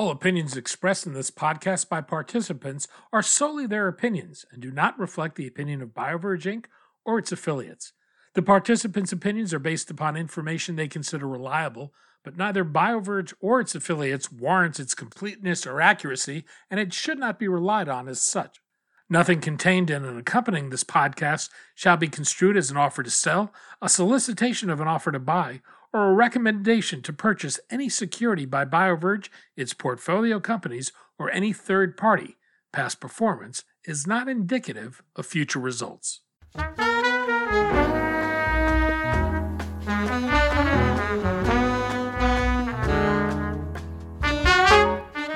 All opinions expressed in this podcast by participants are solely their opinions and do not reflect the opinion of BioVerge Inc. or its affiliates. The participants' opinions are based upon information they consider reliable, but neither BioVerge or its affiliates warrants its completeness or accuracy, and it should not be relied on as such. Nothing contained in and accompanying this podcast shall be construed as an offer to sell, a solicitation of an offer to buy, or a recommendation to purchase any security by BioVerge, its portfolio companies, or any third party. Past performance is not indicative of future results.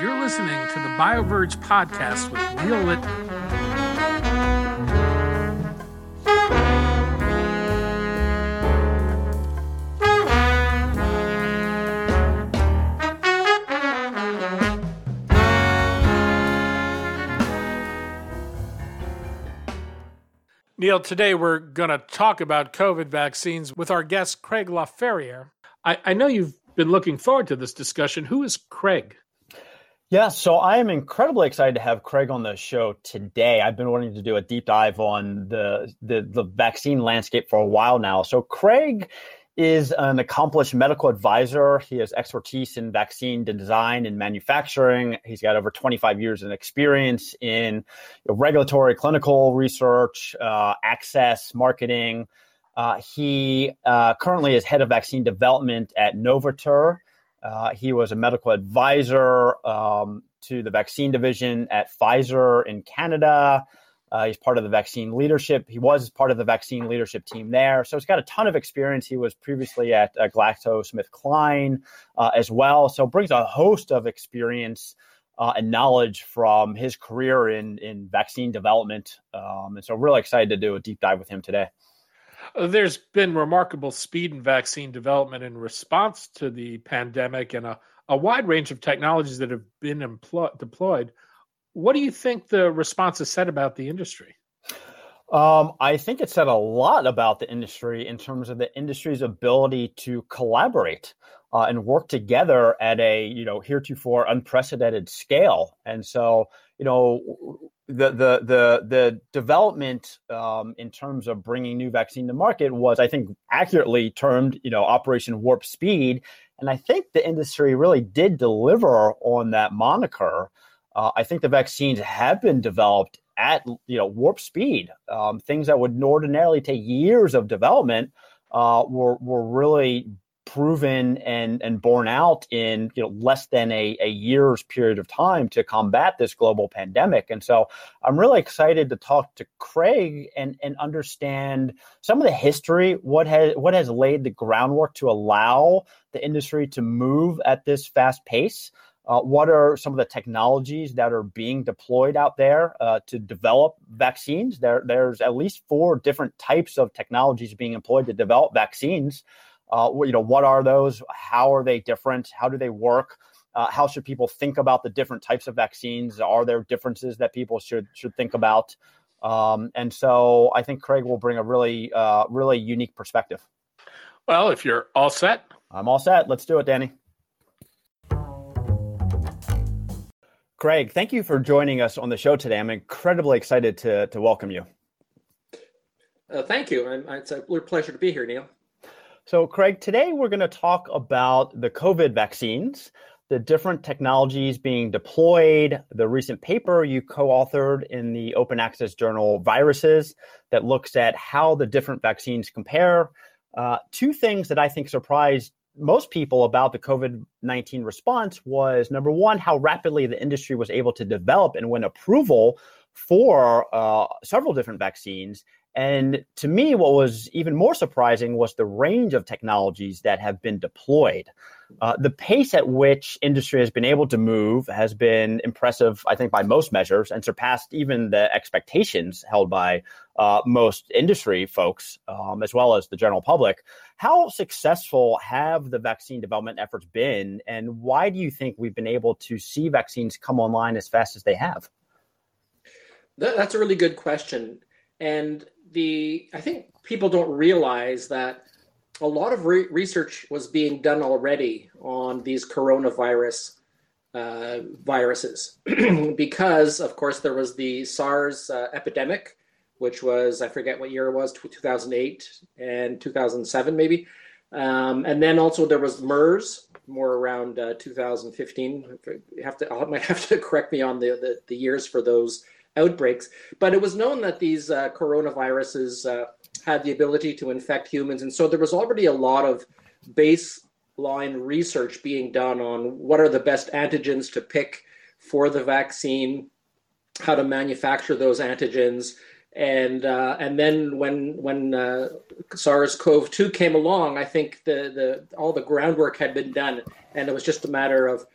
You're listening to the BioVerge podcast with Neil Litton. Neil, today we're going to talk about COVID vaccines with our guest, Craig LaFerriere. I, I know you've been looking forward to this discussion. Who is Craig? Yeah, so I am incredibly excited to have Craig on the show today. I've been wanting to do a deep dive on the, the, the vaccine landscape for a while now. So Craig is an accomplished medical advisor. He has expertise in vaccine design and manufacturing. He's got over 25 years of experience in regulatory clinical research, uh, access, marketing. Uh, he uh, currently is head of vaccine development at Novateur. Uh, he was a medical advisor um, to the vaccine division at Pfizer in Canada. Uh, he's part of the vaccine leadership. He was part of the vaccine leadership team there. So he's got a ton of experience. He was previously at uh, GlaxoSmithKline uh, as well. So brings a host of experience uh, and knowledge from his career in, in vaccine development. Um, and so really excited to do a deep dive with him today. There's been remarkable speed in vaccine development in response to the pandemic and a, a wide range of technologies that have been employ- deployed. What do you think the response has said about the industry? Um, I think it said a lot about the industry in terms of the industry's ability to collaborate uh, and work together at a you know heretofore unprecedented scale. And so you know the the the the development um, in terms of bringing new vaccine to market was, I think, accurately termed you know Operation Warp Speed. And I think the industry really did deliver on that moniker. Uh, I think the vaccines have been developed at you know warp speed. Um, things that would ordinarily take years of development uh, were were really proven and and borne out in you know less than a, a year's period of time to combat this global pandemic. And so I'm really excited to talk to Craig and and understand some of the history, what has what has laid the groundwork to allow the industry to move at this fast pace. Uh, what are some of the technologies that are being deployed out there uh, to develop vaccines? There, there's at least four different types of technologies being employed to develop vaccines. Uh, you know, what are those? How are they different? How do they work? Uh, how should people think about the different types of vaccines? Are there differences that people should should think about? Um, and so, I think Craig will bring a really, uh, really unique perspective. Well, if you're all set, I'm all set. Let's do it, Danny. Craig, thank you for joining us on the show today. I'm incredibly excited to, to welcome you. Uh, thank you. I'm, it's a pleasure to be here, Neil. So, Craig, today we're going to talk about the COVID vaccines, the different technologies being deployed, the recent paper you co authored in the open access journal Viruses that looks at how the different vaccines compare. Uh, two things that I think surprised most people about the COVID 19 response was number one, how rapidly the industry was able to develop and win approval for uh, several different vaccines. And to me, what was even more surprising was the range of technologies that have been deployed. Uh, the pace at which industry has been able to move has been impressive, I think, by most measures, and surpassed even the expectations held by uh, most industry folks, um, as well as the general public. How successful have the vaccine development efforts been, and why do you think we've been able to see vaccines come online as fast as they have? That's a really good question. And the I think people don't realize that a lot of re- research was being done already on these coronavirus uh, viruses because, of course, there was the SARS uh, epidemic, which was, I forget what year it was, 2008 and 2007, maybe. Um, and then also there was MERS, more around uh, 2015. You have to, I might have to correct me on the, the, the, years for those outbreaks. But it was known that these uh, coronaviruses uh, had the ability to infect humans. And so there was already a lot of baseline research being done on what are the best antigens to pick for the vaccine, how to manufacture those antigens, and uh, and then when when uh, SARS-CoV-2 came along, I think the the all the groundwork had been done, and it was just a matter of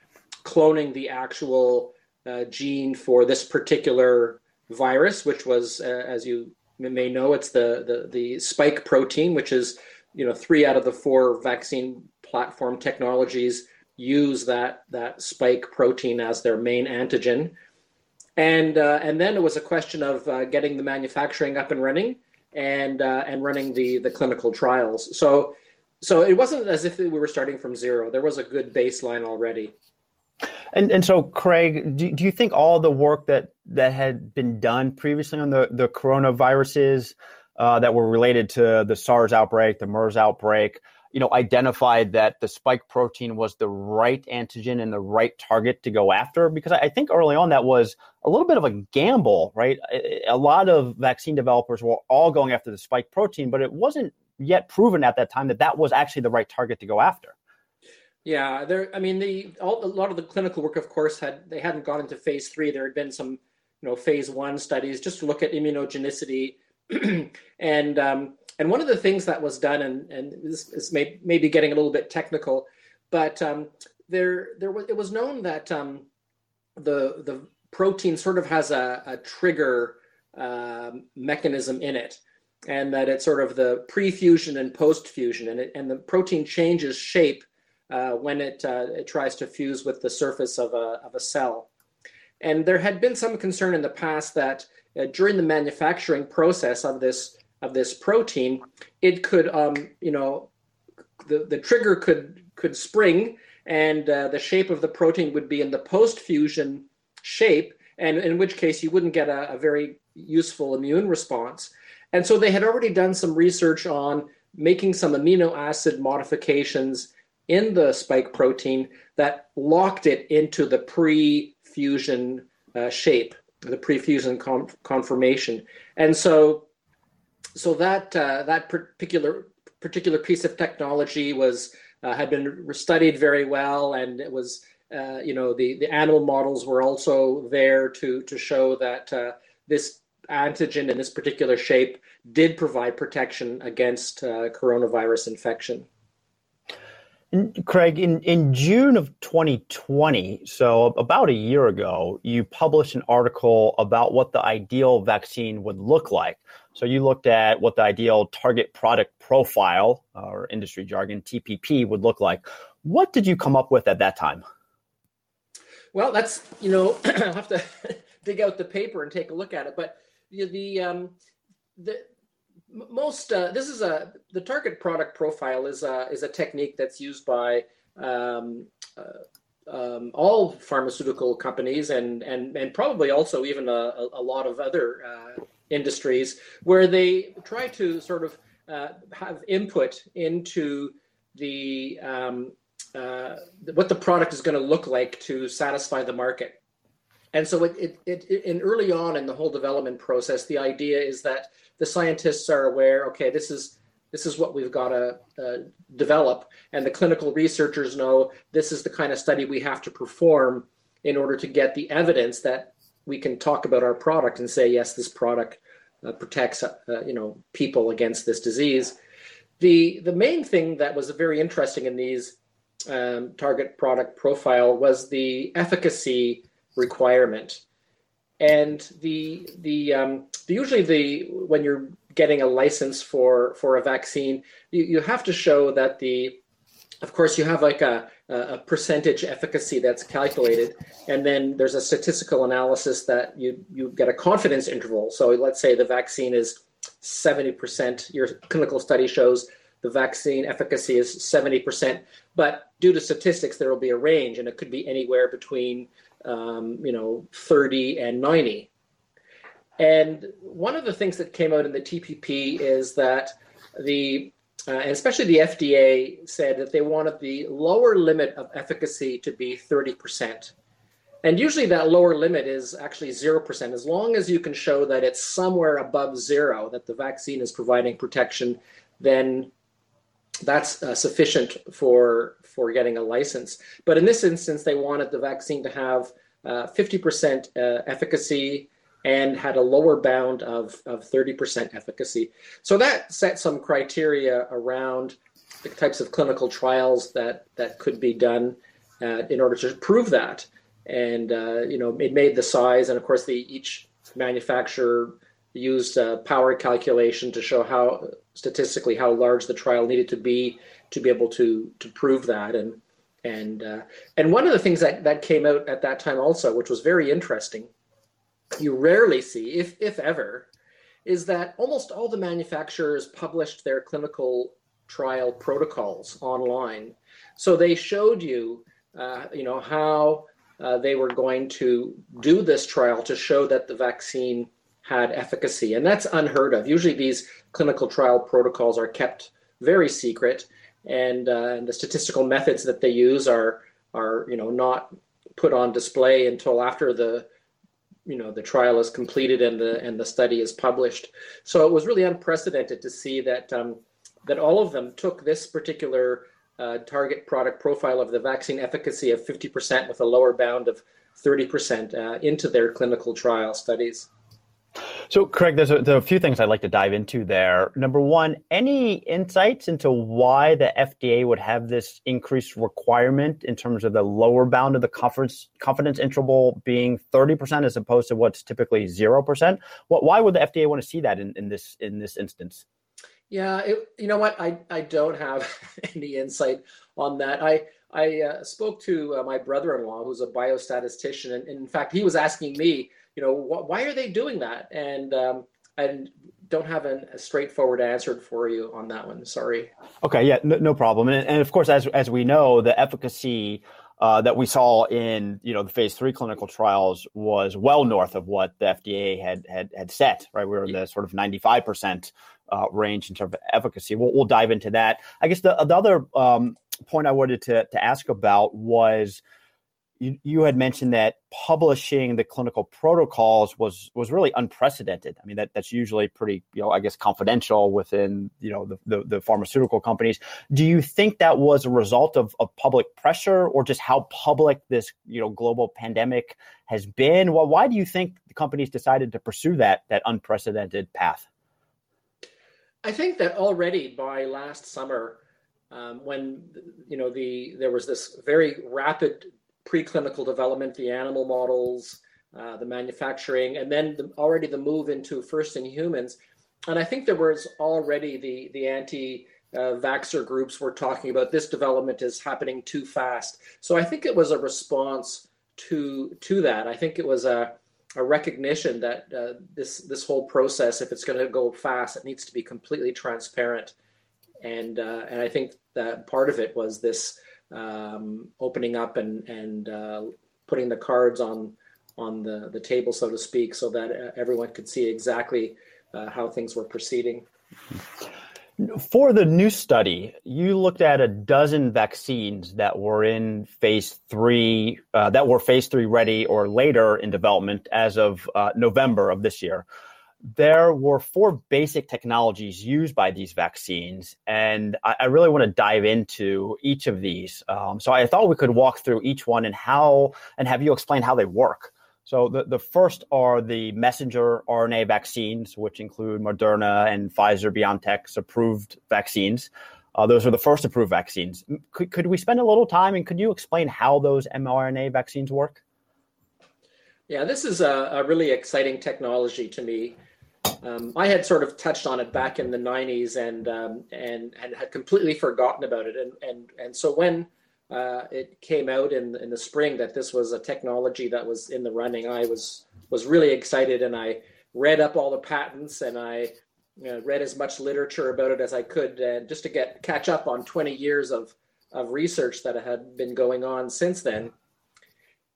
cloning the actual uh, gene for this particular virus, which was, uh, as you may know, it's the, the the spike protein, which is you know three out of the four vaccine platform technologies use that that spike protein as their main antigen and uh, and then it was a question of uh, getting the manufacturing up and running and uh, and running the the clinical trials. So so it wasn't as if we were starting from zero. There was a good baseline already. And and so Craig, do, do you think all the work that that had been done previously on the the coronaviruses uh, that were related to the SARS outbreak, the MERS outbreak, you know, identified that the spike protein was the right antigen and the right target to go after? Because I think early on that was a little bit of a gamble, right? A lot of vaccine developers were all going after the spike protein, but it wasn't yet proven at that time that that was actually the right target to go after. Yeah, there. I mean, the all, a lot of the clinical work, of course, had they hadn't gone into phase three. There had been some, you know, phase one studies just to look at immunogenicity, and um, and one of the things that was done, and, and this is may, maybe getting a little bit technical, but um, there there was it was known that um, the the protein sort of has a, a trigger uh, mechanism in it, and that it's sort of the pre-fusion and post-fusion, and it, and the protein changes shape uh, when it uh, it tries to fuse with the surface of a of a cell. And there had been some concern in the past that uh, during the manufacturing process of this of this protein, it could, um, you know, the, the trigger could could spring, and uh, the shape of the protein would be in the post fusion shape, and in which case you wouldn't get a, a very useful immune response. And so they had already done some research on making some amino acid modifications in the spike protein that locked it into the pre-fusion uh, shape, the pre-fusion con- conformation. And so so that uh, that particular particular piece of technology was uh, had been studied very well, and it was uh, you know the the animal models were also there to to show that uh, this antigen in this particular shape did provide protection against uh, coronavirus infection. Craig, in, in June of 2020, so about a year ago, you published an article about what the ideal vaccine would look like. So you looked at what the ideal target product profile, or industry jargon, TPP, would look like. What did you come up with at that time? Well, that's, you know, I'll have to dig out the paper and take a look at it. But the, the, um, the most uh, this is a the target product profile is a is a technique that's used by um, uh, um, all pharmaceutical companies and and and probably also even a, a lot of other uh, industries where they try to sort of uh, have input into the um, uh, what the product is going to look like to satisfy the market. And so, it, it, it, in early on in the whole development process, the idea is that the scientists are aware. Okay, this is this is what we've got to uh, develop, and the clinical researchers know this is the kind of study we have to perform in order to get the evidence that we can talk about our product and say, yes, this product uh, protects uh, you know people against this disease. The the main thing that was very interesting in these um, target product profile was the efficacy requirement. And the the, um, the usually the when you're getting a license for for a vaccine, you, you have to show that the of course you have like a, a percentage efficacy that's calculated and then there's a statistical analysis that you you get a confidence interval so let's say the vaccine is 70% your clinical study shows the vaccine efficacy is 70%. But due to statistics, there will be a range, and it could be anywhere between um, you know 30 and 90. And one of the things that came out in the TPP is that the uh, and especially the FDA said that they wanted the lower limit of efficacy to be 30%. And usually that lower limit is actually 0%. As long as you can show that it's somewhere above zero, that the vaccine is providing protection, then that's uh, sufficient for, for getting a license. But in this instance, they wanted the vaccine to have uh, 50% uh, efficacy and had a lower bound of, of 30% efficacy. So that set some criteria around the types of clinical trials that, that could be done uh, in order to prove that. And, uh, you know, it made the size, and of course, the, each manufacturer used power calculation to show how statistically how large the trial needed to be to be able to to prove that and and uh, and one of the things that that came out at that time also which was very interesting you rarely see, if if ever, is that almost all the manufacturers published their clinical trial protocols online. So they showed you, uh, you know, how uh, they were going to do this trial to show that the vaccine had efficacy, and that's unheard of. Usually, these clinical trial protocols are kept very secret, and, uh, and the statistical methods that they use are are you know not put on display until after the you know the trial is completed and the and the study is published. So it was really unprecedented to see that um, that all of them took this particular uh, target product profile of the vaccine efficacy of 50% with a lower bound of 30% uh, into their clinical trial studies. So, Craig, there's a, there are a few things I'd like to dive into there. Number one, any insights into why the FDA would have this increased requirement in terms of the lower bound of the confidence, confidence interval being 30% as opposed to what's typically 0%? What, why would the FDA want to see that in, in this in this instance? Yeah, it, you know what? I, I don't have any insight on that. I I uh, spoke to uh, my brother-in-law, who's a biostatistician, and, and in fact, he was asking me you know, wh- why are they doing that? And um, I don't have an, a straightforward answer for you on that one. Sorry. Okay, yeah, no, no problem. And, and, of course, as as we know, the efficacy uh, that we saw in you know the phase three clinical trials was well north of what the FDA had had had set. Right, we were in the sort of ninety five percent uh, range in terms of efficacy. We'll, we'll dive into that. I guess the, the other um, point I wanted to to ask about was you, you had mentioned that publishing the clinical protocols was was really unprecedented. I mean that that's usually pretty you know I guess confidential within you know the, the, the pharmaceutical companies. Do you think that was a result of, of public pressure or just how public this you know global pandemic has been? Well, why do you think the companies decided to pursue that that unprecedented path? I think that already by last summer, um, when you know the there was this very rapid preclinical development, the animal models, uh, the manufacturing, and then the, already the move into first in humans. And I think there was already the the anti uh, vaxxer groups were talking about this development is happening too fast. So I think it was a response to to that. I think it was a a recognition that uh, this this whole process, if it's going to go fast, it needs to be completely transparent. And uh, and I think that part of it was this um, opening up and and uh, putting the cards on on the the table, so to speak, so that uh, everyone could see exactly uh, how things were proceeding. For the new study, you looked at a dozen vaccines that were in phase three, uh, that were phase three ready or later in development as of uh, November of this year there were four basic technologies used by these vaccines, and I, I really want to dive into each of these. Um, so I thought we could walk through each one and how and have you explain how they work. So the, the first are the messenger RNA vaccines, which include Moderna and Pfizer BioNTech's approved vaccines. Uh, those are the first approved vaccines. Could, could we spend a little time and could you explain how those mRNA vaccines work? Yeah, this is a, a really exciting technology to me. Um, I had sort of touched on it back in the 90s and um, and and had completely forgotten about it. And and and so when uh, it came out in in the spring that this was a technology that was in the running, I was was really excited and I read up all the patents and I uh, read as much literature about it as I could, uh, just to get catch up on 20 years of of research that had been going on since then.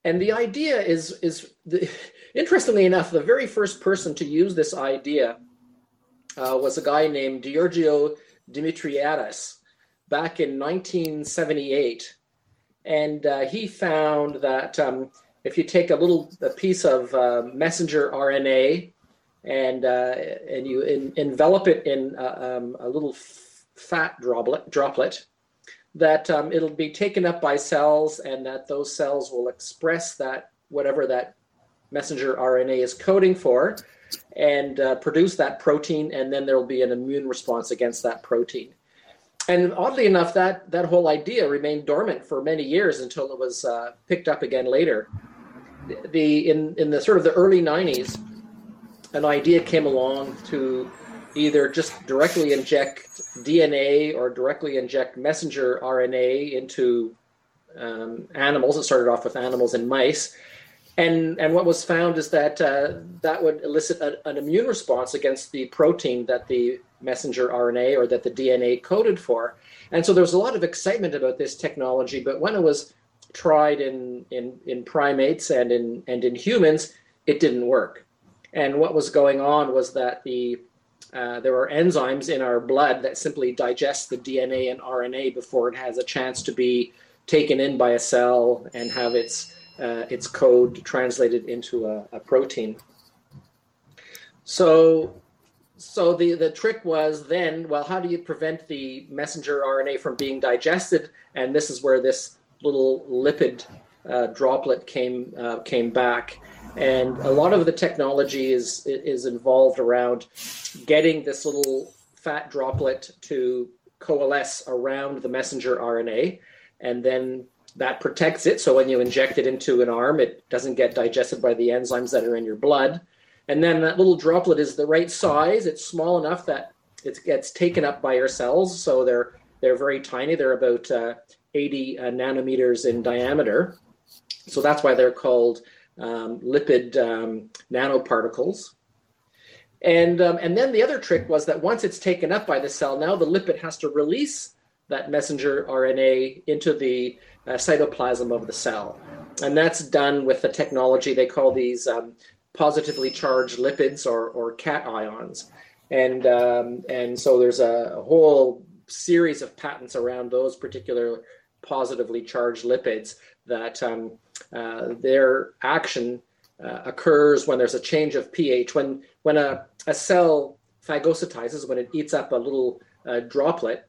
And the idea is is the, interestingly enough, the very first person to use this idea uh, was a guy named Giorgio Dimitriadis back in 1978, and uh, he found that um, if you take a little a piece of uh, messenger RNA and uh, and you in, envelop it in um, a little f- fat droplet, droplet that um, it'll be taken up by cells and that those cells will express that whatever that messenger RNA is coding for and uh, produce that protein and then there will be an immune response against that protein. And oddly enough that that whole idea remained dormant for many years until it was uh, picked up again later. The in in the sort of the early 90s an idea came along to either just directly inject DNA or directly inject messenger RNA into um, animals. It started off with animals and mice. And, and what was found is that uh, that would elicit a, an immune response against the protein that the messenger RNA or that the DNA coded for. And so there was a lot of excitement about this technology, but when it was tried in, in, in primates and in, and in humans, it didn't work. And what was going on was that the uh, there are enzymes in our blood that simply digest the DNA and RNA before it has a chance to be taken in by a cell and have its uh, its code translated into a, a, protein. So, so the the trick was then, well, how do you prevent the messenger RNA from being digested? And this is where this little lipid uh, droplet came uh, came back and a lot of the technology is is involved around getting this little fat droplet to coalesce around the messenger RNA, and then that protects it. So when you inject it into an arm, it doesn't get digested by the enzymes that are in your blood. And then that little droplet is the right size. It's small enough that it gets taken up by your cells. So they're they're very tiny. They're about uh, 80 uh, nanometers in diameter. So that's why they're called um, lipid um, nanoparticles. And, um, and then the other trick was that once it's taken up by the cell, now the lipid has to release that messenger RNA into the uh, cytoplasm of the cell. And that's done with the technology they call these um, positively charged lipids or, or cations. And, um, and so there's a, whole series of patents around those particular positively charged lipids that um, uh, their action uh, occurs when there's a change of pH. When when a, a cell phagocytizes, when it eats up a little uh, droplet,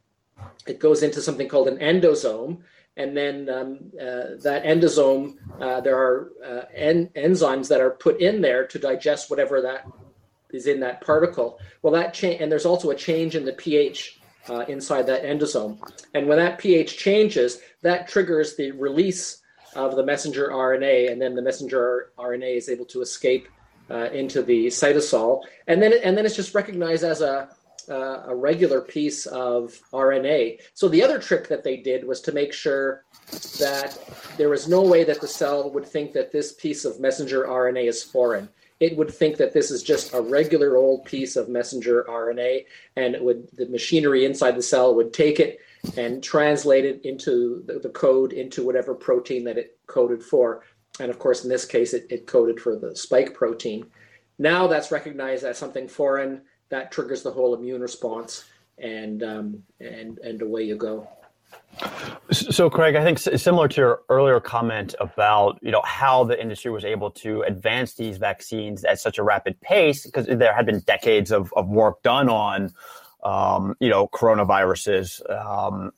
it goes into something called an endosome, and then um, uh, that endosome, uh, there are en- enzymes that are put in there to digest whatever that is in that particle. Well, that change, and there's also a change in the pH uh, inside that endosome. And when that pH changes, that triggers the release of the messenger RNA, and then the messenger RNA is able to escape uh, into the cytosol, and then and then it's just recognized as a uh, a regular piece of RNA. So the other trick that they did was to make sure that there was no way that the cell would think that this piece of messenger RNA is foreign it would think that this is just a regular old piece of messenger RNA, and would the machinery inside the cell would take it and translate it into the, the code into whatever protein that it coded for. And of course, in this case, it, it coded for the spike protein. Now that's recognized as something foreign that triggers the whole immune response, and um, and and away you go. So, Craig, I think similar to your earlier comment about you know how the industry was able to advance these vaccines at such a rapid pace, because there had been decades of, of work done on um, you know coronaviruses. Um,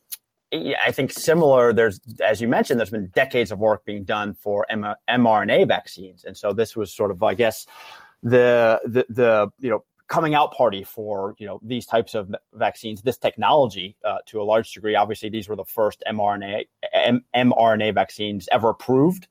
I think similar. There's, as you mentioned, there's been decades of work being done for M- mRNA vaccines, and so this was sort of, I guess, the the the you know coming out party for you know these types of vaccines, this technology uh, to a large degree. Obviously, these were the first mRNA M- mRNA vaccines ever approved.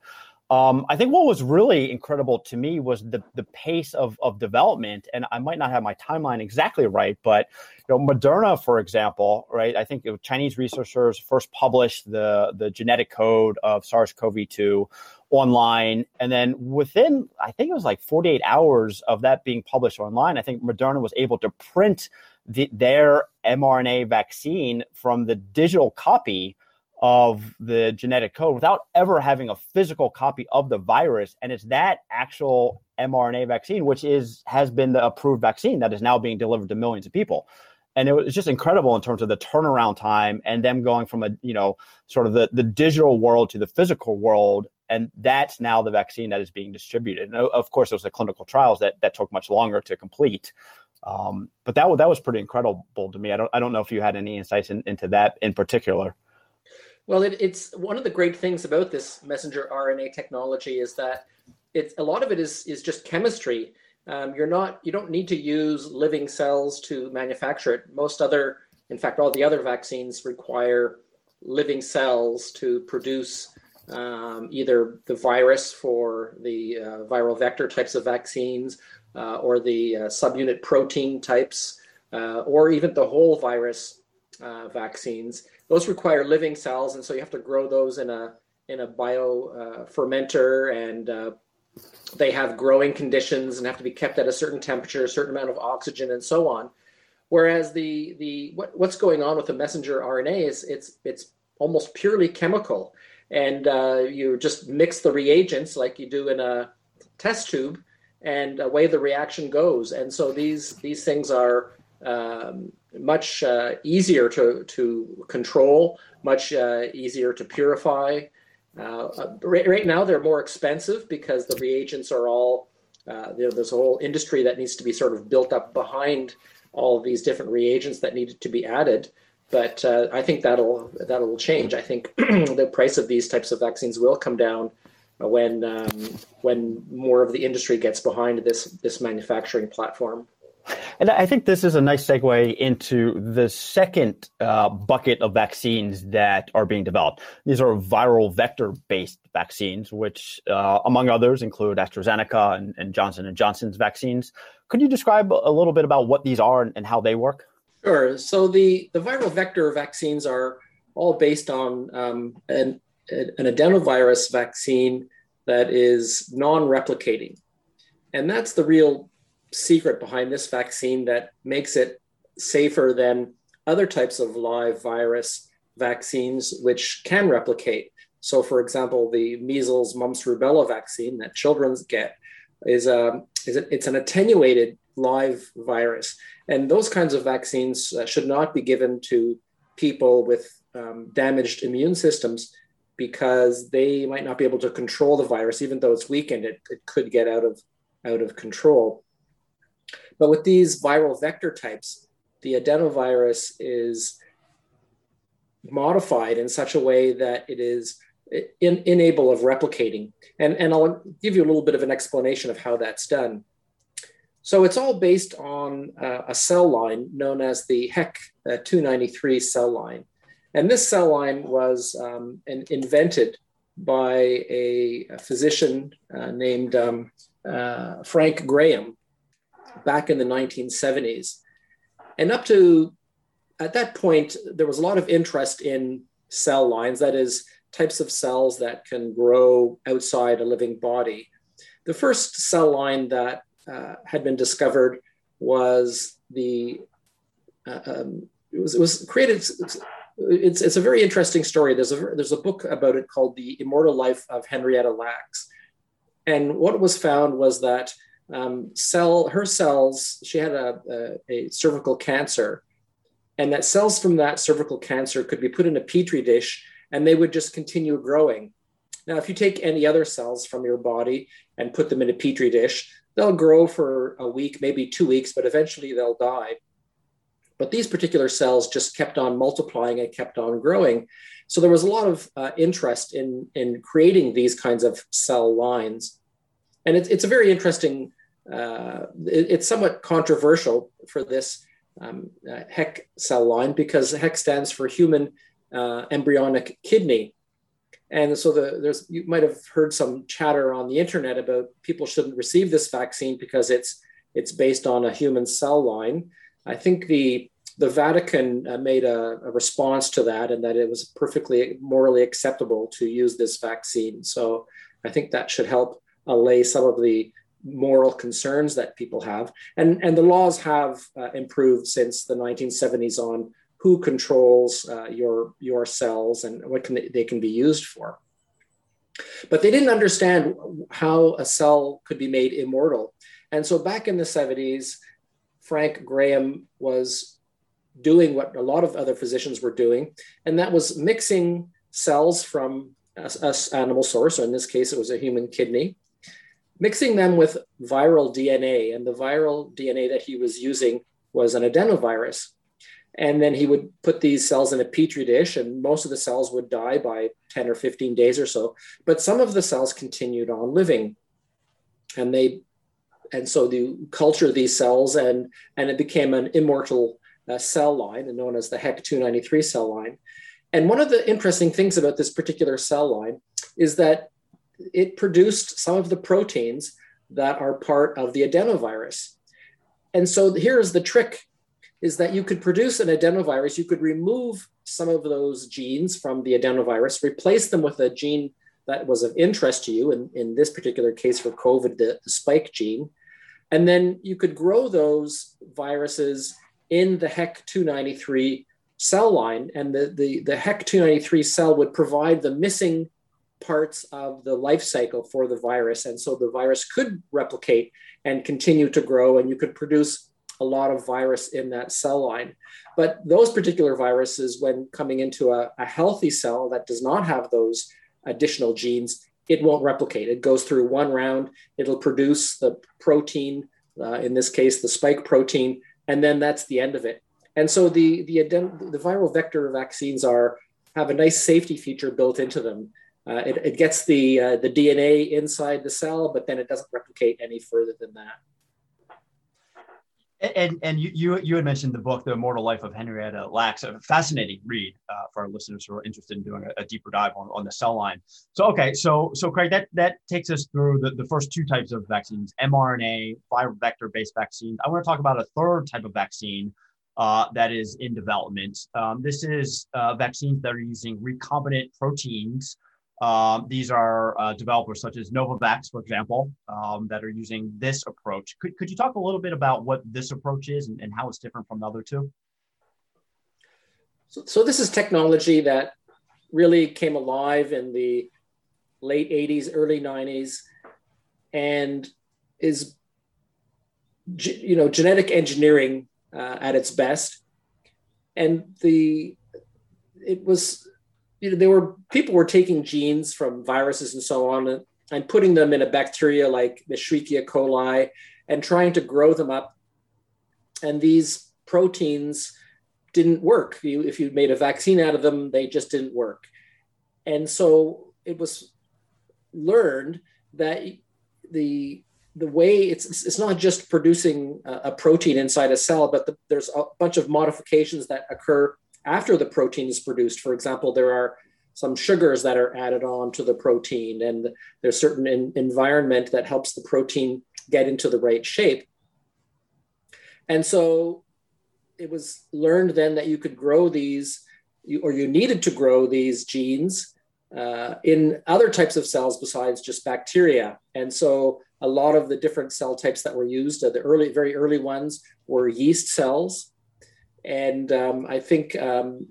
Um, I think what was really incredible to me was the the pace of of development, and I might not have my timeline exactly right, but you know, Moderna, for example, right? I think Chinese researchers first published the the genetic code of SARS-CoV-2 online. And then within, I think it was like 48 hours of that being published online, I think Moderna was able to print the, their mRNA vaccine from the digital copy of the genetic code without ever having a physical copy of the virus. And it's that actual mRNA vaccine which is has been the approved vaccine that is now being delivered to millions of people. And it was just incredible in terms of the turnaround time and them going from a you know sort of the, the digital world to the physical world. And that's now the vaccine that is being distributed. And of course it was the clinical trials that that took much longer to complete. Um, but that that was pretty incredible to me. I don't i don't know if you had any insights in, into that in particular well, it, it's one of the great things about this messenger RNA technology is that it's a lot of it is is just chemistry. Um, you're not you don't need to use living cells to manufacture it. Most other, in fact, all the other vaccines require living cells to produce um, either the virus for the uh, viral vector types of vaccines uh, or the uh, subunit protein types uh, or even the whole virus uh, vaccines those require living cells, and so you have to grow those in a in a bio uh, fermenter, and uh, they have growing conditions and have to be kept at a certain temperature, a certain amount of oxygen, and so on. Whereas the the what, what's going on with the messenger RNA is it's it's almost purely chemical, and uh, you just mix the reagents like you do in a test tube, and away the reaction goes. And so these these things are um, much uh, easier to, to control, much uh, easier to purify. Uh, right, right, now, they're more expensive because the reagents are all, uh, you know, there's a whole industry that needs to be sort of built up behind all these different reagents that need to be added. But uh, I think that'll that'll change. I think the price of these types of vaccines will come down when um, when more of the industry gets behind this this manufacturing platform. And I think this is a nice segue into the second uh, bucket of vaccines that are being developed. These are viral vector based vaccines, which, uh, among others, include AstraZeneca and, and, Johnson and Johnson's vaccines. Could you describe a little bit about what these are and, and how they work? Sure. So the, the viral vector vaccines are all based on um, an, an adenovirus vaccine that is non-replicating. And that's the real secret behind this vaccine that makes it safer than other types of live virus vaccines, which can replicate. So, for example, the measles, mumps, rubella vaccine that children get is a um, is a, it's an attenuated live virus, and those kinds of vaccines uh, should not be given to people with um, damaged immune systems because they might not be able to control the virus, even though it's weakened. It, it could get out of out of control. But with these viral vector types, the adenovirus is modified in such a way that it is in, of replicating. And, and I'll give you a little bit of an explanation of how that's done. So it's all based on uh, a cell line known as the HEK uh, 293 cell line. And this cell line was um, invented by a, a physician uh, named um, uh, Frank Graham back in the 1970s. And up to at that point, there was a lot of interest in cell lines, that is, types of cells that can grow outside a living body. The first cell line that uh, had been discovered was the uh, um, it was it was created. It's, it's a very interesting story. There's a there's a book about it called The Immortal Life of Henrietta Lacks, and what was found was that um, cell her cells. She had a, a, a cervical cancer, and that cells from that cervical cancer could be put in a petri dish, and they would just continue growing. Now, if you take any other cells from your body and put them in a petri dish, they'll grow for a week, maybe two weeks, but eventually they'll die. But these particular cells just kept on multiplying and kept on growing. So there was a lot of uh, interest in, in creating these kinds of cell lines. And it's, it's a very interesting uh, it, it's somewhat controversial for this um, uh, HEK cell line because HEK stands for human uh, embryonic kidney. And so the, there's you might have heard some chatter on the internet about people shouldn't receive this vaccine because it's it's based on a human cell line. I think the the Vatican uh, made a, a, response to that, and that it was perfectly morally acceptable to use this vaccine. So I think that should help allay some of the moral concerns that people have. And, and the laws have uh, improved since the 1970s on who controls uh, your, your cells and what can they, they can be used for. But they didn't understand how a cell could be made immortal. And so back in the 70s, Frank Graham was doing what a lot of other physicians were doing, and that was mixing cells from a, animal source, or in this case, it was a human kidney, mixing them with viral DNA. And the viral DNA that he was using was an adenovirus. And then he would put these cells in a petri dish, and most of the cells would die by 10 or 15 days or so. But some of the cells continued on living. And they and so the culture these cells and and it became an immortal uh, cell line and known as the HEK 293 cell line. And one of the interesting things about this particular cell line is that it produced some of the proteins that are part of the adenovirus. And so here's the trick is that you could produce an adenovirus, you could remove some of those genes from the adenovirus, replace them with a gene that was of interest to you, in, in this particular case for COVID, the, the spike gene. And then you could grow those viruses in the HEK 293 cell line, and the, the, the HEK 293 cell would provide the missing parts of the life cycle for the virus. And so the virus could replicate and continue to grow, and you could produce a lot of virus in that cell line. But those particular viruses, when coming into a, a healthy cell that does not have those additional genes, it won't replicate. It goes through one round, it'll produce the protein, uh, in this case, the spike protein, and then that's the end of it. And so the, the, the viral vector vaccines are have a nice safety feature built into them. Uh, it, it, gets the, uh, the DNA inside the cell, but then it doesn't replicate any further than that. And and you, you you had mentioned the book, The Immortal Life of Henrietta Lacks, a fascinating read uh, for our listeners who are interested in doing a, a, deeper dive on, on the cell line. So okay, so so Craig, that that takes us through the, the first two types of vaccines, mRNA, viral vector based vaccines. I want to talk about a third type of vaccine uh, that is in development. Um, this is uh, vaccines that are using recombinant proteins um, these are uh, developers such as Novavax, for example, um, that are using this approach. Could, could you talk a little bit about what this approach is and, and how it's different from the other two? So, so, this is technology that really came alive in the late 80s, early 90s, and is you know genetic engineering uh, at its best. And the it was you know, there were people were taking genes from viruses and so on and, and putting them in a bacteria like Escherichia coli and trying to grow them up. And these proteins didn't work. You, if you made a vaccine out of them, they just didn't work. And so it was learned that the the way it's it's not just producing a, a protein inside a cell, but the, there's a bunch of modifications that occur after the protein is produced. For example, there are some sugars that are added on to the protein, and there's certain in, environment that helps the protein get into the right shape. And so it was learned then that you could grow these, or you needed to grow these genes uh, in other types of cells besides just bacteria. And so a lot of the different cell types that were used, uh, the early, very early ones, were yeast cells and um, I think um,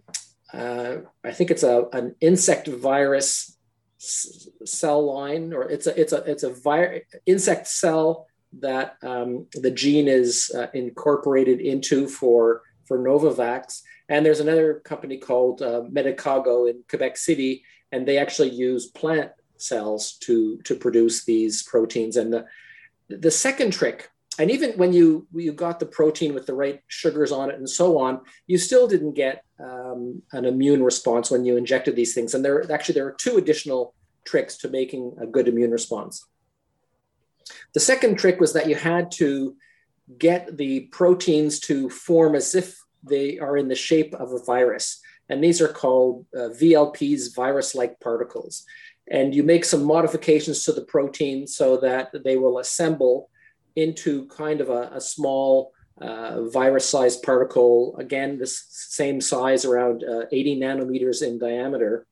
uh, I think it's a an insect virus s- cell line, or it's a it's a it's a vir- insect cell that um, the gene is uh, incorporated into for for Novavax. And there's another company called uh, Medicago in Quebec City, and they actually use plant cells to to produce these proteins. And the the second trick and even when you you got the protein with the right sugars on it and so on, you still didn't get um, an immune response when you injected these things. And there actually there are two additional tricks to making a good immune response. The second trick was that you had to get the proteins to form as if they are in the shape of a virus. And these are called uh, VLPs, virus like particles. And you make some modifications to the protein so that they will assemble into kind of a, a small uh, virus sized particle, again, this same size, around uh, 80 nanometers in diameter.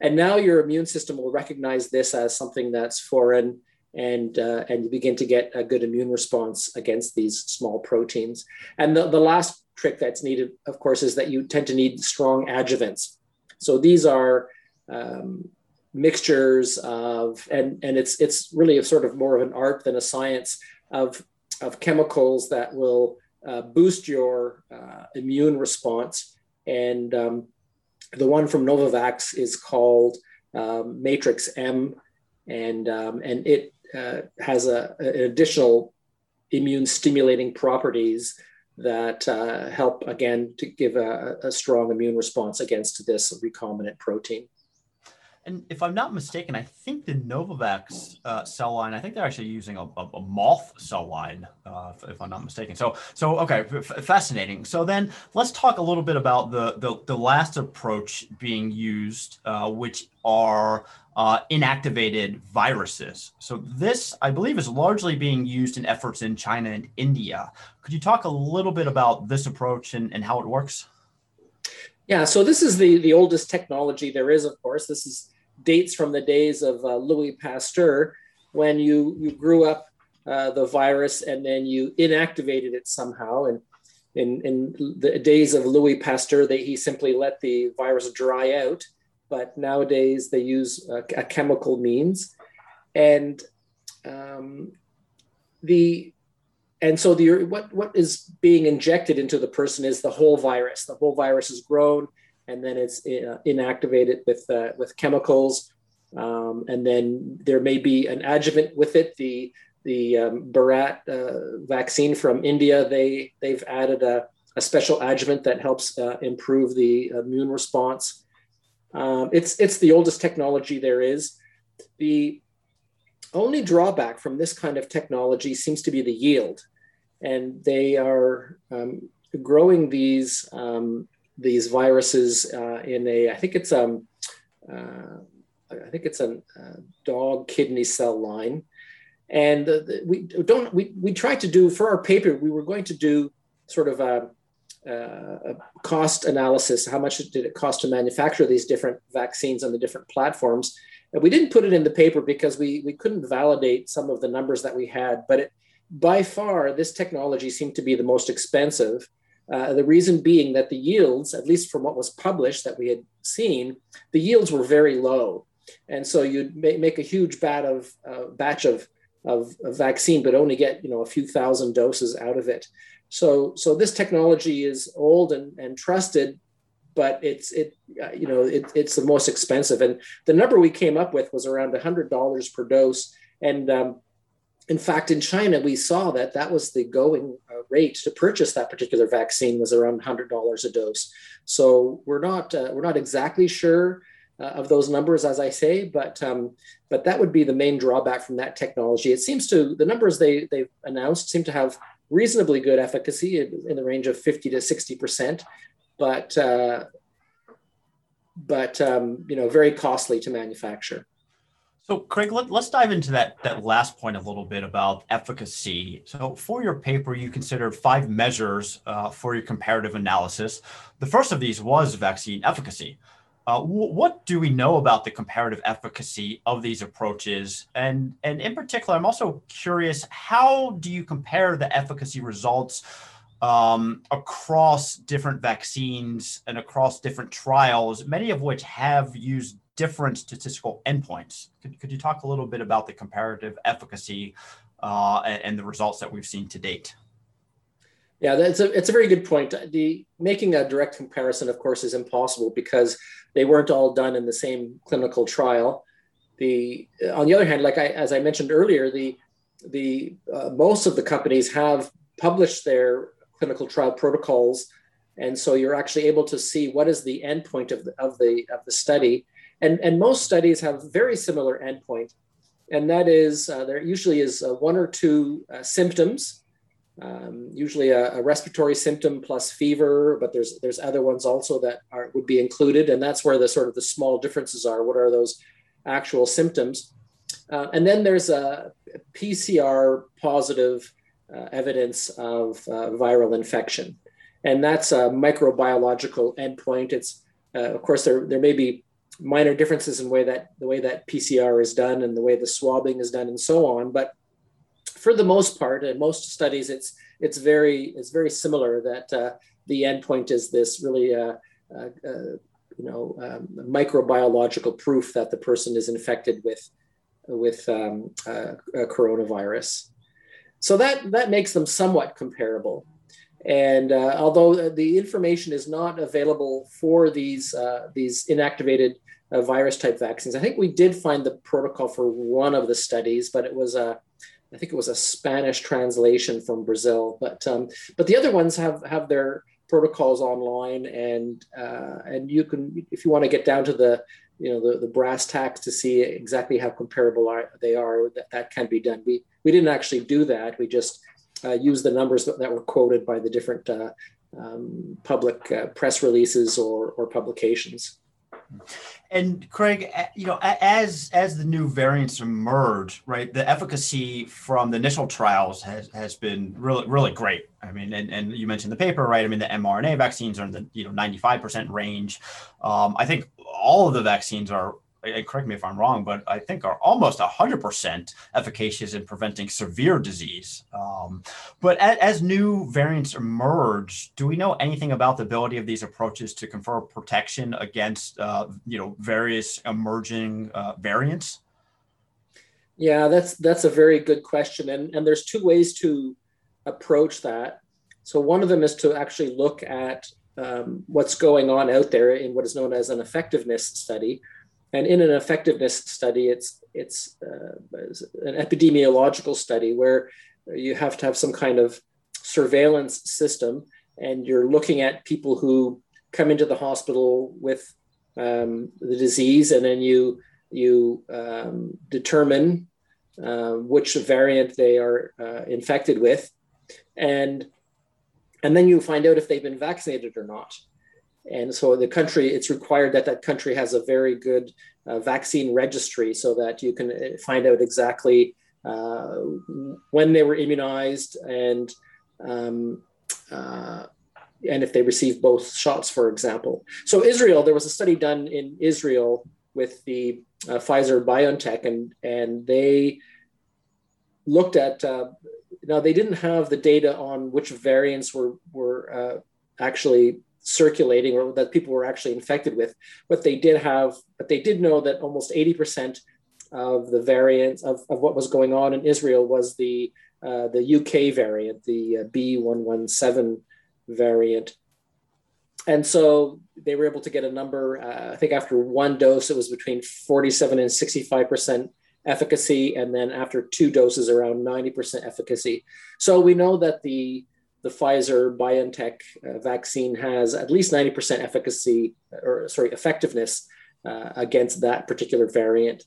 and now your immune system will recognize this as something that's foreign and uh, and you begin to get a good immune response against these small proteins. And the, the last trick that's needed, of course, is that you tend to need strong adjuvants. So these are um, mixtures of, and and it's it's really a sort of more of an art than a science of of chemicals that will uh, boost your uh, immune response. And um, the one from Novavax is called um, Matrix M, and um, and it uh, has a, an additional immune stimulating properties that uh, help again to give a, a, strong immune response against this recombinant protein. And if I'm not mistaken, I think the Novavax uh, cell line, I think they're actually using a, a, a moth cell line, uh, if, I'm not mistaken. So, so okay, f- fascinating. So then let's talk a little bit about the the, the last approach being used, uh, which are uh, inactivated viruses. So this, I believe, is largely being used in efforts in China and India. Could you talk a little bit about this approach and, and how it works? Yeah, so this is the, the oldest technology there is, of course. This is dates from the days of uh, Louis Pasteur when you, you grew up uh, the virus and then you inactivated it somehow. And in, in the days of Louis Pasteur, they, he simply let the virus dry out. But nowadays they use a, a chemical means. And um, the and so the what what is being injected into the person is the whole virus. The whole virus is grown, and then it's uh, inactivated with uh, with chemicals, um, and then there may be an adjuvant with it. The the um, Bharat uh, vaccine from India they they've added a, a special adjuvant that helps uh, improve the immune response. Um, it's it's the oldest technology there is. The only drawback from this kind of technology seems to be the yield and they are um, growing these um, these viruses uh, in a I think it's um uh, I think it's a, dog kidney cell line, and the, we don't we we tried to do for our paper we were going to do sort of a, a cost analysis how much did it cost to manufacture these different vaccines on the different platforms. And we didn't put it in the paper because we we couldn't validate some of the numbers that we had. But it by far, this technology seemed to be the most expensive. Uh, the reason being that the yields, at least from what was published that we had seen, the yields were very low. And so you'd make a huge bat of, uh, batch of, of, of, vaccine, but only get you know a few thousand doses out of it. So, so this technology is old and, and trusted, but it's it uh, you know it, it's the most expensive. And the number we came up with was around hundred dollars per dose. And um, in fact, in China, we saw that that was the going uh, rate to purchase that particular vaccine was around $100 a dose. So we're not uh, we're not exactly sure uh, of those numbers, as I say, but um, but that would be the main drawback from that technology. It seems to the numbers they they've announced seem to have reasonably good efficacy in, the range of 50 to 60 percent, but uh, but um, you know very costly to manufacture. So, Craig, let, us dive into that, that last point a little bit about efficacy. So, for your paper, you considered five measures uh, for your comparative analysis. The first of these was vaccine efficacy. Uh, w- what do we know about the comparative efficacy of these approaches? And, and in particular, I'm also curious how do you compare the efficacy results um, across different vaccines and across different trials, many of which have used different statistical endpoints. Could, could you talk a little bit about the comparative efficacy uh, and, and, the results that we've seen to date? Yeah, that's a, it's a very good point. The making a direct comparison, of course, is impossible because they weren't all done in the same clinical trial. The on the other hand, like I as I mentioned earlier, the the uh, most of the companies have published their clinical trial protocols, and so you're actually able to see what is the endpoint of the of the of the study and, and most studies have very similar endpoint. And that is, uh, there usually is uh, one or two uh, symptoms, um, usually a, a, respiratory symptom plus fever, but there's, there's other ones also that are, would be included. And that's where the sort of the small differences are. What are those actual symptoms? Uh, and then there's a PCR positive uh, evidence of uh, viral infection. And that's a microbiological endpoint. It's, of course, there, there may be minor differences in way that the way that PCR is done and the way the swabbing is done and so on. But for the most part, in most studies, it's it's very it's very similar that uh, the endpoint is this really uh, uh, uh you know um, microbiological proof that the person is infected with with um, a coronavirus. So that that makes them somewhat comparable. And uh, although the information is not available for these uh, these inactivated uh, virus type vaccines, I think we did find the protocol for one of the studies, but it was a I think it was a Spanish translation from Brazil. But um, but the other ones have have their protocols online, and uh, and you can if you want to get down to the you know the, the brass tacks to see exactly how comparable are, they are that, that can be done we we didn't actually do that we just uh, use the numbers that, that, were quoted by the different uh, um, public uh, press releases or, or publications. And Craig, you know, as as the new variants emerge, right, the efficacy from the initial trials has has been really really great. I mean, and, and you mentioned the paper, right? I mean, the mRNA vaccines are in the you know 95% range. Um, I think all of the vaccines are and correct me if I'm wrong, but I think are almost 100% efficacious in preventing severe disease. Um, but as, as, new variants emerge, do we know anything about the ability of these approaches to confer protection against, uh, you know, various emerging uh, variants? Yeah, that's that's a very good question, and and there's two ways to approach that. So one of them is to actually look at um, what's going on out there in what is known as an effectiveness study and in an effectiveness study, it's it's uh, an epidemiological study where you have to have some kind of surveillance system, and you're looking at people who come into the hospital with um, the disease, and then you you um, determine uh, which variant they are uh, infected with, and and then you find out if they've been vaccinated or not. And so the country, it's required that that country has a very good uh, vaccine registry so that you can uh, find out exactly uh, when they were immunized and um, uh, and if they received both shots, for example. So Israel, there was a study done in Israel with the uh, Pfizer BioNTech, and and they looked at. Uh, now they didn't have the data on which variants were were actually circulating or that people were actually infected with. But they did have, but they did know that almost 80% of the variants of, of what was going on in Israel was the uh, the UK variant, the uh, B117 variant. And so they were able to get a number, uh, I think after one dose, it was between 47 and 65% efficacy. And then after two doses, around 90% efficacy. So we know that the the Pfizer BioNTech uh, vaccine has at least 90% efficacy or sorry, effectiveness uh, against that particular variant.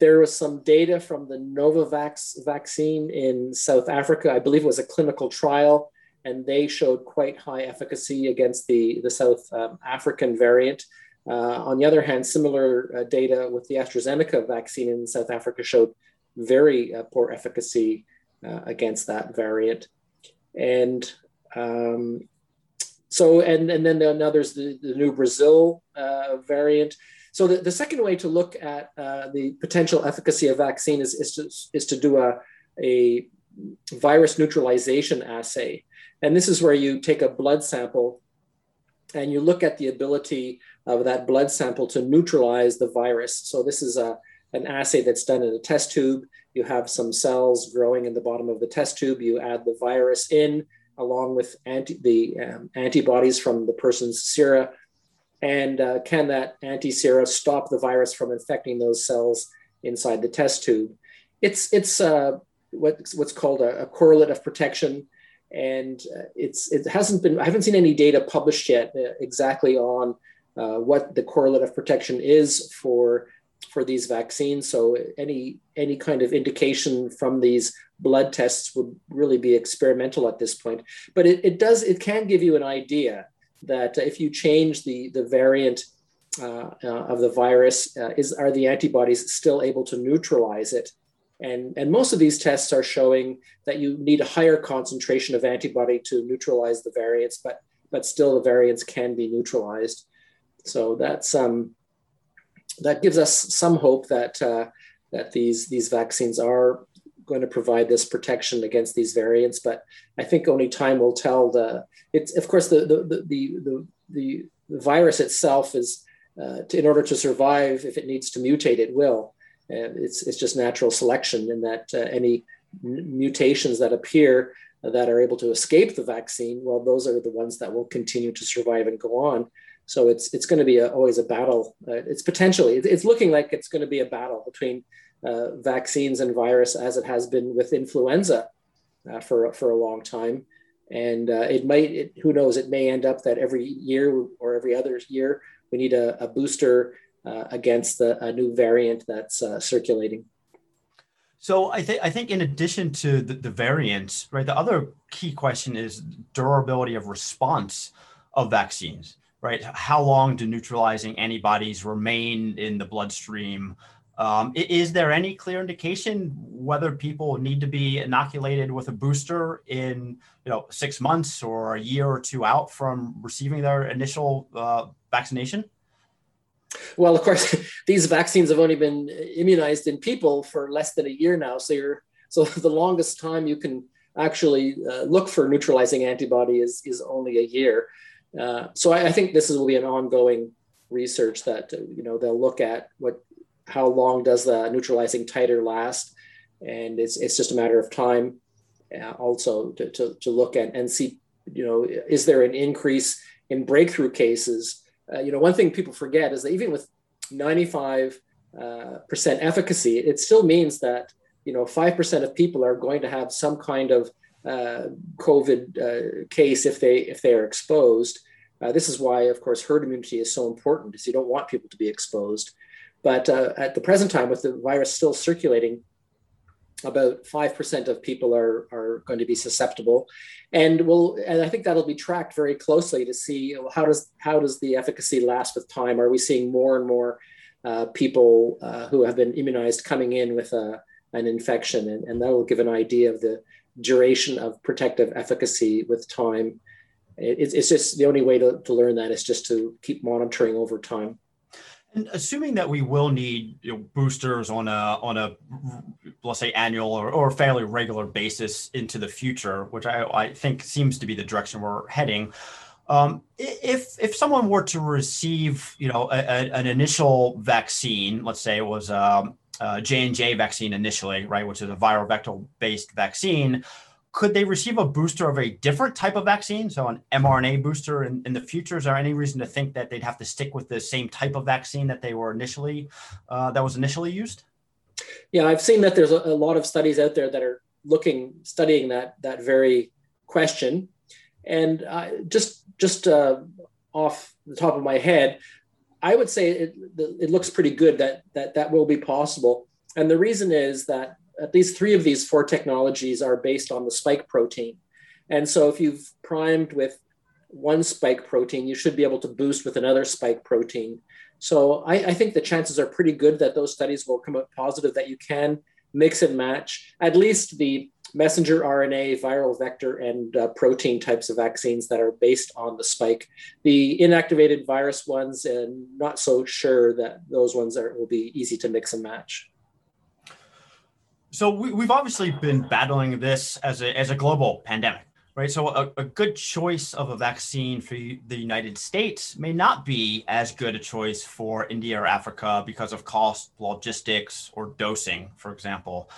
There was some data from the Novavax vaccine in South Africa. I believe it was a clinical trial, and they showed quite high efficacy against the, the South um, African variant. Uh, on the other hand, similar uh, data with the AstraZeneca vaccine in South Africa showed very uh, poor efficacy uh, against that variant and um, so and and then now there's the, the new Brazil uh, variant. So the, the second way to look at uh, the potential efficacy of vaccine is, is to is to do a a virus neutralization assay, and this is where you take a blood sample and you look at the ability of that blood sample to neutralize the virus. So this is a an assay that's done in a test tube you have some cells growing in the bottom of the test tube. You add the virus in along with anti, the um, antibodies from the person's sera. And uh, can that anti-sera stop the virus from infecting those cells inside the test tube? It's, it's uh, what's, what's called a, a, correlate of protection. And uh, it's, it hasn't been, I haven't seen any data published yet uh, exactly on uh, what the correlate of protection is for for these vaccines. So any any kind of indication from these blood tests would really be experimental at this point. But it, it does it can give you an idea that if you change the the variant uh, uh, of the virus, uh, is are the antibodies still able to neutralize it? And, and most of these tests are showing that you need a higher concentration of antibody to neutralize the variants, but but still the variants can be neutralized. So that's um, that gives us some hope that uh, that these these vaccines are going to provide this protection against these variants. But I think only time will tell. The it's of course the the the the, the, virus itself is uh, to, in order to survive. If it needs to mutate, it will. It's it's just natural selection in that uh, any mutations that appear that are able to escape the vaccine, well, those are the ones that will continue to survive and go on. So it's it's going to be a, always a battle. Uh, it's potentially it's looking like it's going to be a battle between uh, vaccines and virus, as it has been with influenza uh, for for a long time. And uh, it might, it, who knows, it may end up that every year or every other year we need a, a booster uh, against the, a new variant that's uh, circulating. So I think I think in addition to the, the variants, right, the other key question is durability of response of vaccines, right? How long do neutralizing antibodies remain in the bloodstream? Um, is there any clear indication whether people need to be inoculated with a booster in you know six months or a year or two out from receiving their initial uh, vaccination? Well, of course, these vaccines have only been immunized in people for less than a year now. So you're so the longest time you can actually uh, look for neutralizing antibody is is only a year. Uh, so I, I, think this is, will be an ongoing research that uh, you know they'll look at what how long does the neutralizing titer last, and it's it's just a matter of time. Uh, also to, to to look at and see you know is there an increase in breakthrough cases uh, you know, one thing people forget is that even with 95 uh, percent efficacy, it still means that you know 5% of people are going to have some kind of uh, COVID uh, case if they if they are exposed. Uh, this is why, of course, herd immunity is so important, is you don't want people to be exposed. But uh, at the present time, with the virus still circulating, about 5% of people are, are going to be susceptible and will and i think that'll be tracked very closely to see how does how does the efficacy last with time are we seeing more and more uh, people uh, who have been immunized coming in with a, an infection and, and that will give an idea of the duration of protective efficacy with time it, it's just the only way to, to learn that is just to keep monitoring over time and assuming that we will need you know, boosters on a on a let's say annual or, or fairly regular basis into the future, which I, I think seems to be the direction we're heading. Um, if if someone were to receive you know a, a, an initial vaccine, let's say it was um, J and J vaccine initially, right, which is a viral vector based vaccine could they receive a booster of a different type of vaccine, so an mRNA booster in, in the future? Is there any reason to think that they'd have to stick with the same type of vaccine that they were initially uh, that was initially used? Yeah, I've seen that there's a, a, lot of studies out there that are looking studying that that very question, and uh, just just uh, off the top of my head, I would say it, it looks pretty good that that that will be possible. And the reason is that at least three of these four technologies are based on the spike protein. And so if you've primed with one spike protein, you should be able to boost with another spike protein. So I, I, think the chances are pretty good that those studies will come out positive that you can mix and match at least the messenger RNA, viral vector, and uh, protein types of vaccines that are based on the spike. The inactivated virus ones, and not so sure that those ones are, will be easy to mix and match. So we, have obviously been battling this as a, as a global pandemic, right? So a, a, good choice of a vaccine for the United States may not be as good a choice for India or Africa because of cost, logistics, or dosing, for example.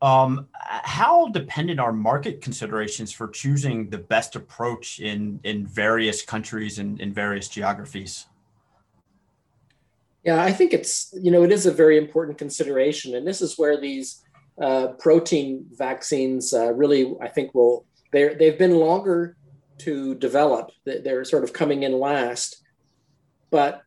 Um, how dependent are market considerations for choosing the best approach in, in various countries and in various geographies? Yeah, I think it's, you know, it is a very important consideration. And this is where these uh, protein vaccines uh, really, I think, will they they've been longer to develop. They're sort of coming in last, but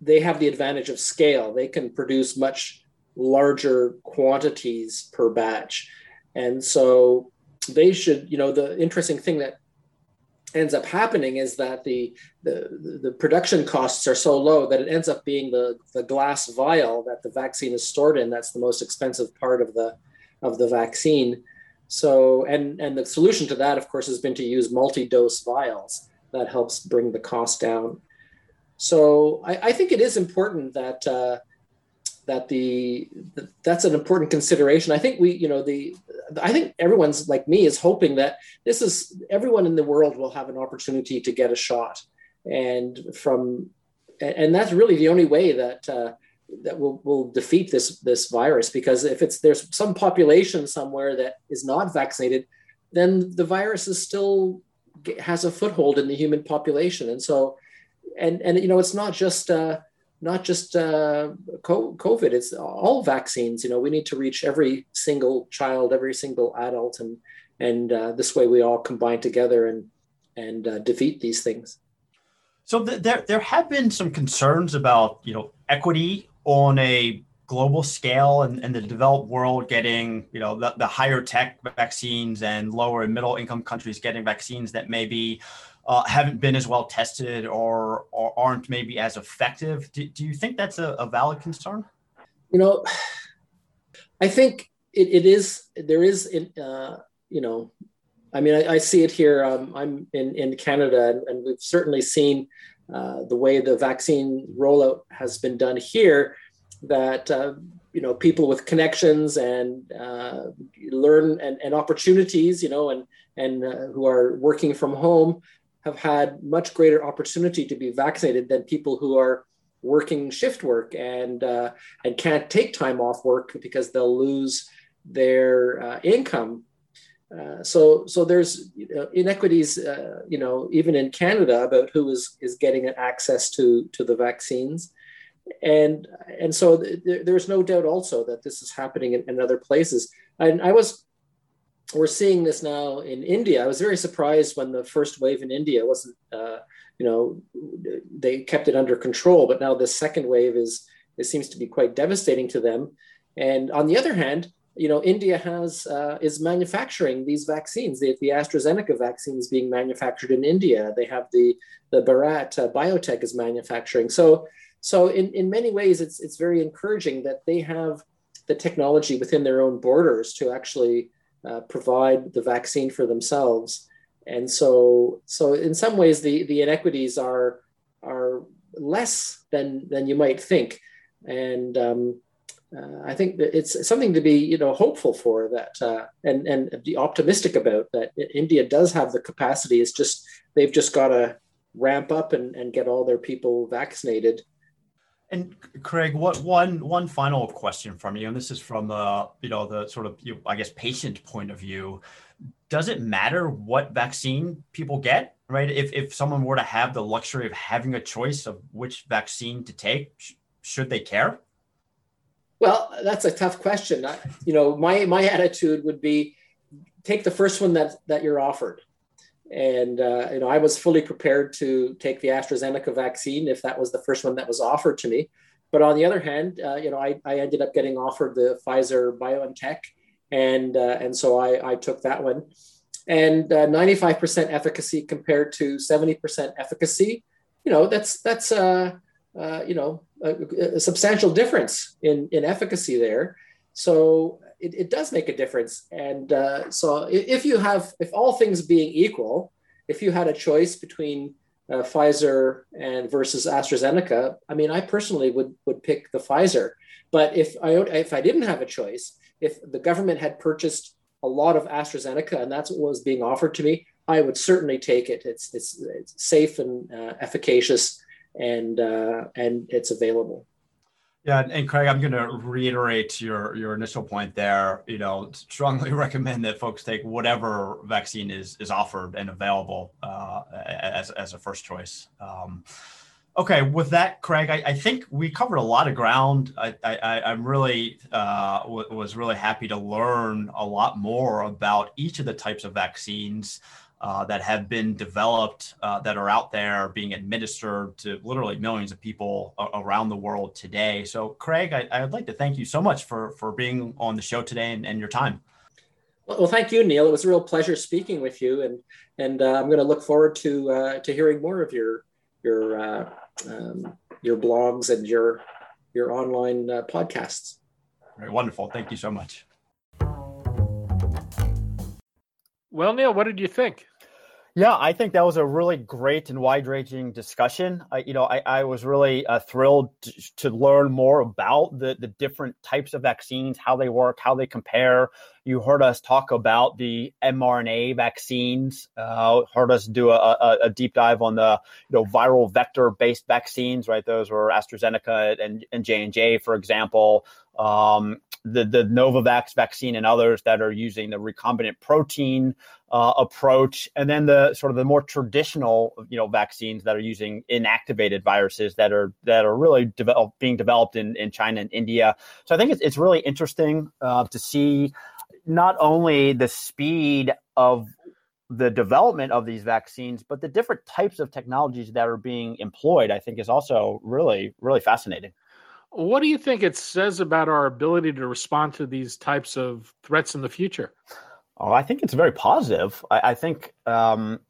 they have the advantage of scale. They can produce much larger quantities per batch, and so they should. You know, the interesting thing that ends up happening is that the, the, the production costs are so low that it ends up being the, the glass vial that the vaccine is stored in that's the most expensive part of the of the vaccine so and and the solution to that of course has been to use multi-dose vials that helps bring the cost down so i, I think it is important that uh, that the that's an important consideration. I think we, you know, the I think everyone's like me is hoping that this is everyone in the world will have an opportunity to get a shot, and from and that's really the only way that uh, that will will defeat this this virus. Because if it's there's some population somewhere that is not vaccinated, then the virus is still has a foothold in the human population, and so and and you know it's not just. Uh, not just uh, COVID, it's all vaccines. You know, we need to reach every single child, every single adult, and and uh, this way we all combine together and and uh, defeat these things. So th- there there have been some concerns about you know equity on a global scale and, and the developed world getting you know the, the higher tech vaccines and lower and middle income countries getting vaccines that maybe uh, haven't been as well tested or, or aren't maybe as effective. Do, do you think that's a, a valid concern? You know, I think it, it is, there is, uh, you know, I mean, I, I see it here. Um, I'm in, in Canada, and, and we've certainly seen uh, the way the vaccine rollout has been done here that uh, you know people with connections and uh, learn and, and opportunities you know and and uh, who are working from home have had much greater opportunity to be vaccinated than people who are working shift work and uh, and can't take time off work because they'll lose their uh, income. Uh, so so there's know, inequities, uh, you know, even in Canada about who is is getting access to to the vaccines, and and so th- there's no doubt also that this is happening in, in other places. And I was we're seeing this now in India. I was very surprised when the first wave in India wasn't, uh, you know, they kept it under control. But now this second wave is it seems to be quite devastating to them. And on the other hand, you know, India has uh, is manufacturing these vaccines. The, the AstraZeneca vaccine is being manufactured in India. They have the the Bharat uh, biotech is manufacturing. So so in, in many ways, it's it's very encouraging that they have the technology within their own borders to actually uh, provide the vaccine for themselves. And so, so in some ways, the, the inequities are, are less than, than you might think. And um, uh, I think that it's something to be, you know, hopeful for that uh, and, and be optimistic about that India does have the capacity. It's just, they've just got to ramp up and, and get all their people vaccinated and Craig, what one one final question from you, and this is from the you know the sort of you, I guess patient point of view. Does it matter what vaccine people get? Right, if if someone were to have the luxury of having a choice of which vaccine to take, sh- should they care? Well, that's a tough question. I, you know, my my attitude would be take the first one that that you're offered and uh, you know, I was fully prepared to take the AstraZeneca vaccine if that was the first one that was offered to me. But on the other hand, uh, you know, I, I ended up getting offered the Pfizer BioNTech, and uh, and so I, I took that one. And 95% uh, efficacy compared to 70% efficacy, you know, that's that's uh, uh, you know a, a substantial difference in in efficacy there. So it, it does make a difference. And uh, so if you have, if all things being equal, if you had a choice between uh, Pfizer and versus AstraZeneca, I mean, I personally would would pick the Pfizer. But if I if I didn't have a choice, if the government had purchased a lot of AstraZeneca and that's what was being offered to me, I would certainly take it. It's it's, it's safe and uh, efficacious, and uh, and it's available. Yeah, and Craig, I'm going to reiterate your your initial point there. You know, strongly recommend that folks take whatever vaccine is is offered and available uh, as as a first choice. Um, okay, with that, Craig, I, I, think we covered a lot of ground. I, I am really uh, w- was really happy to learn a lot more about each of the types of vaccines uh, that have been developed uh, that are out there being administered to literally millions of people a- around the world today. So, Craig, I, I, would like to thank you so much for for being on the show today and, and your time. Well, thank you, Neil. It was a real pleasure speaking with you, and and uh, I'm going to look forward to uh, to hearing more of your your uh, um, your blogs and your your online uh, podcasts. Very wonderful. Thank you so much. Well, Neil, what did you think? Yeah, I think that was a really great and wide-ranging discussion. I, you know, I, I was really uh, thrilled to, to, learn more about the the different types of vaccines, how they work, how they compare. You heard us talk about the mRNA vaccines. Uh, heard us do a, a, a, deep dive on the you know viral vector-based vaccines. Right, those were AstraZeneca and and J and J, for example. Um, the the Novavax vaccine and others that are using the recombinant protein uh, approach, and then the sort of the more traditional, you know, vaccines that are using inactivated viruses that are that are really develop, being developed in, in China and India. So I think it's it's really interesting uh, to see not only the speed of the development of these vaccines, but the different types of technologies that are being employed. I think is also really really fascinating. What do you think it says about our ability to respond to these types of threats in the future? Oh, I think it's very positive. I, I think, um,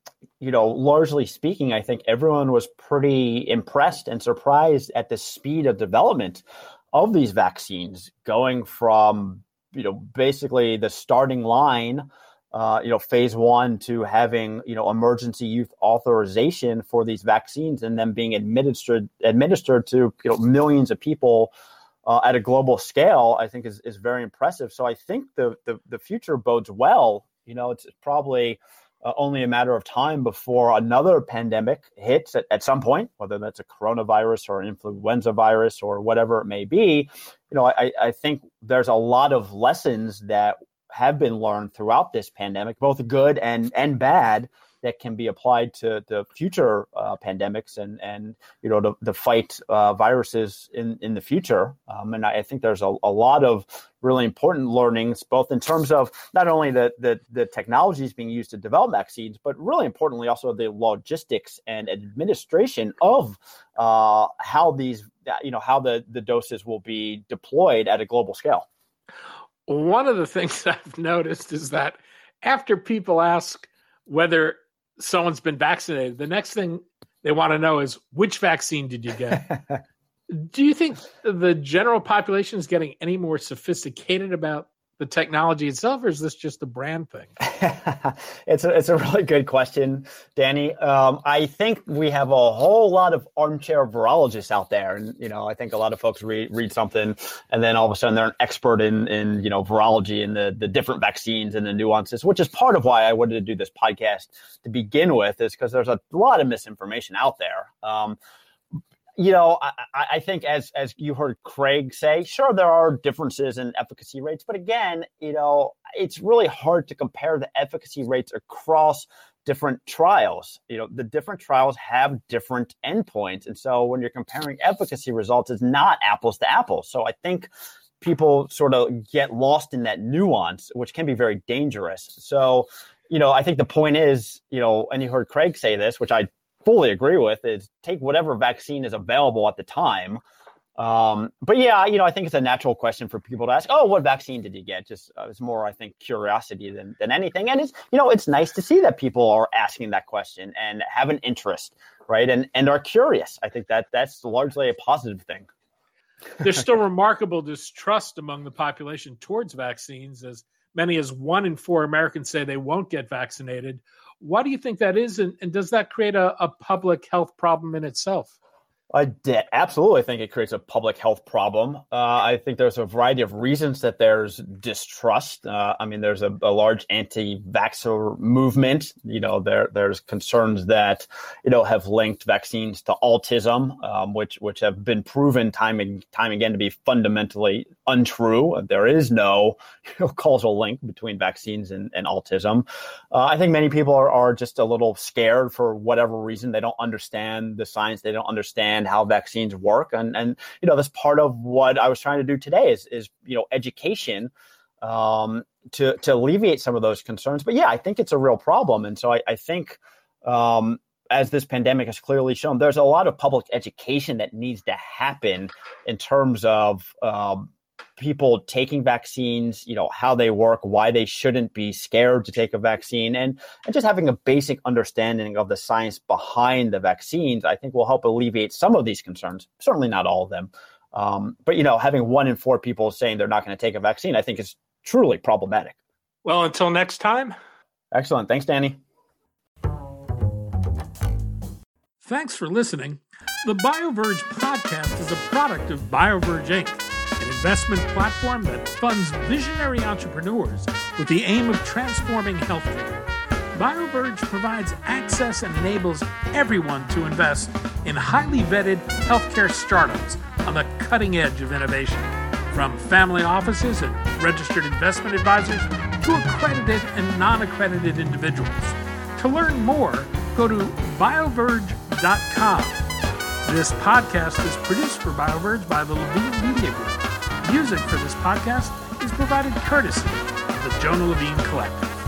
you know, largely speaking, I think everyone was pretty impressed and surprised at the speed of development of these vaccines, going from, you know, basically the starting line, uh, you know, phase one to having, you know, emergency use authorization for these vaccines and then being administered administered to you know millions of people uh, at a global scale, I think is, is very impressive. So I think the, the, the future bodes well. You know, it's probably uh, only a matter of time before another pandemic hits at, at some point, whether that's a coronavirus or an influenza virus or whatever it may be. You know, I, I think there's a lot of lessons that have been learned throughout this pandemic, both good and and bad, that can be applied to the future uh, pandemics and and you know to fight uh, viruses in in the future. Um, and I, I, think there's a, a lot of really important learnings, both in terms of not only the, the the technologies being used to develop vaccines, but really importantly also the logistics and administration of uh, how these you know how the the doses will be deployed at a global scale. One of the things I've noticed is that after people ask whether someone's been vaccinated, the next thing they want to know is which vaccine did you get? Do you think the general population is getting any more sophisticated about the technology itself, or is this just a brand thing? it's a it's a really good question, Danny. Um, I think we have a whole lot of armchair virologists out there, and you know, I think a lot of folks read read something, and then all of a sudden they're an expert in in you know virology and the the different vaccines and the nuances, which is part of why I wanted to do this podcast to begin with, is because there's a lot of misinformation out there. Um, you know, I, I, think as as you heard Craig say, sure there are differences in efficacy rates, but again, you know, it's really hard to compare the efficacy rates across different trials. You know, the different trials have different endpoints, and so when you're comparing efficacy results, it's not apples to apples. So I think people sort of get lost in that nuance, which can be very dangerous. So you know, I think the point is, you know, and you heard Craig say this, which I fully agree with is take whatever vaccine is available at the time. Um, but yeah, you know, I think it's a natural question for people to ask. Oh, what vaccine did you get? Just uh, it's more, I think, curiosity than than anything. And it's you know, it's nice to see that people are asking that question and have an interest, right? And and are curious. I think that that's largely a positive thing. There's still remarkable distrust among the population towards vaccines, as many as one in four Americans say they won't get vaccinated, why do you think that is? And, and does that create a, a public health problem in itself? I did, absolutely think it creates a public health problem. Uh, I think there's a variety of reasons that there's distrust. Uh, I mean, there's a, a, large anti-vaxxer movement. You know, there there's concerns that you know have linked vaccines to autism, um, which which have been proven time and time again to be fundamentally untrue. There is no you know, causal link between vaccines and, and autism. Uh, I think many people are, are just a little scared for whatever reason. They don't understand the science. They don't understand how vaccines work. And, and you know, that's part of what I was trying to do today is, is you know, education um, to, to alleviate some of those concerns. But yeah, I think it's a real problem. And so I, I think um, as this pandemic has clearly shown, there's a lot of public education that needs to happen in terms of um, people taking vaccines, you know, how they work, why they shouldn't be scared to take a vaccine, and, and just having a basic understanding of the science behind the vaccines, I think will help alleviate some of these concerns. Certainly not all of them. Um, but, you know, having one in four people saying they're not going to take a vaccine, I think is truly problematic. Well, until next time. Excellent. Thanks, Danny. Thanks for listening. The BioVerge podcast is a product of BioVerge Inc., investment platform that funds visionary entrepreneurs with the aim of transforming healthcare. BioVerge provides access and enables everyone to invest in highly vetted healthcare startups on the cutting edge of innovation. From family offices and registered investment advisors to accredited and non accredited individuals. To learn more, go to bioverge.com. This podcast is produced for BioVerge by the Levine Media Group. Music for this podcast is provided courtesy of the Jonah Levine Collective.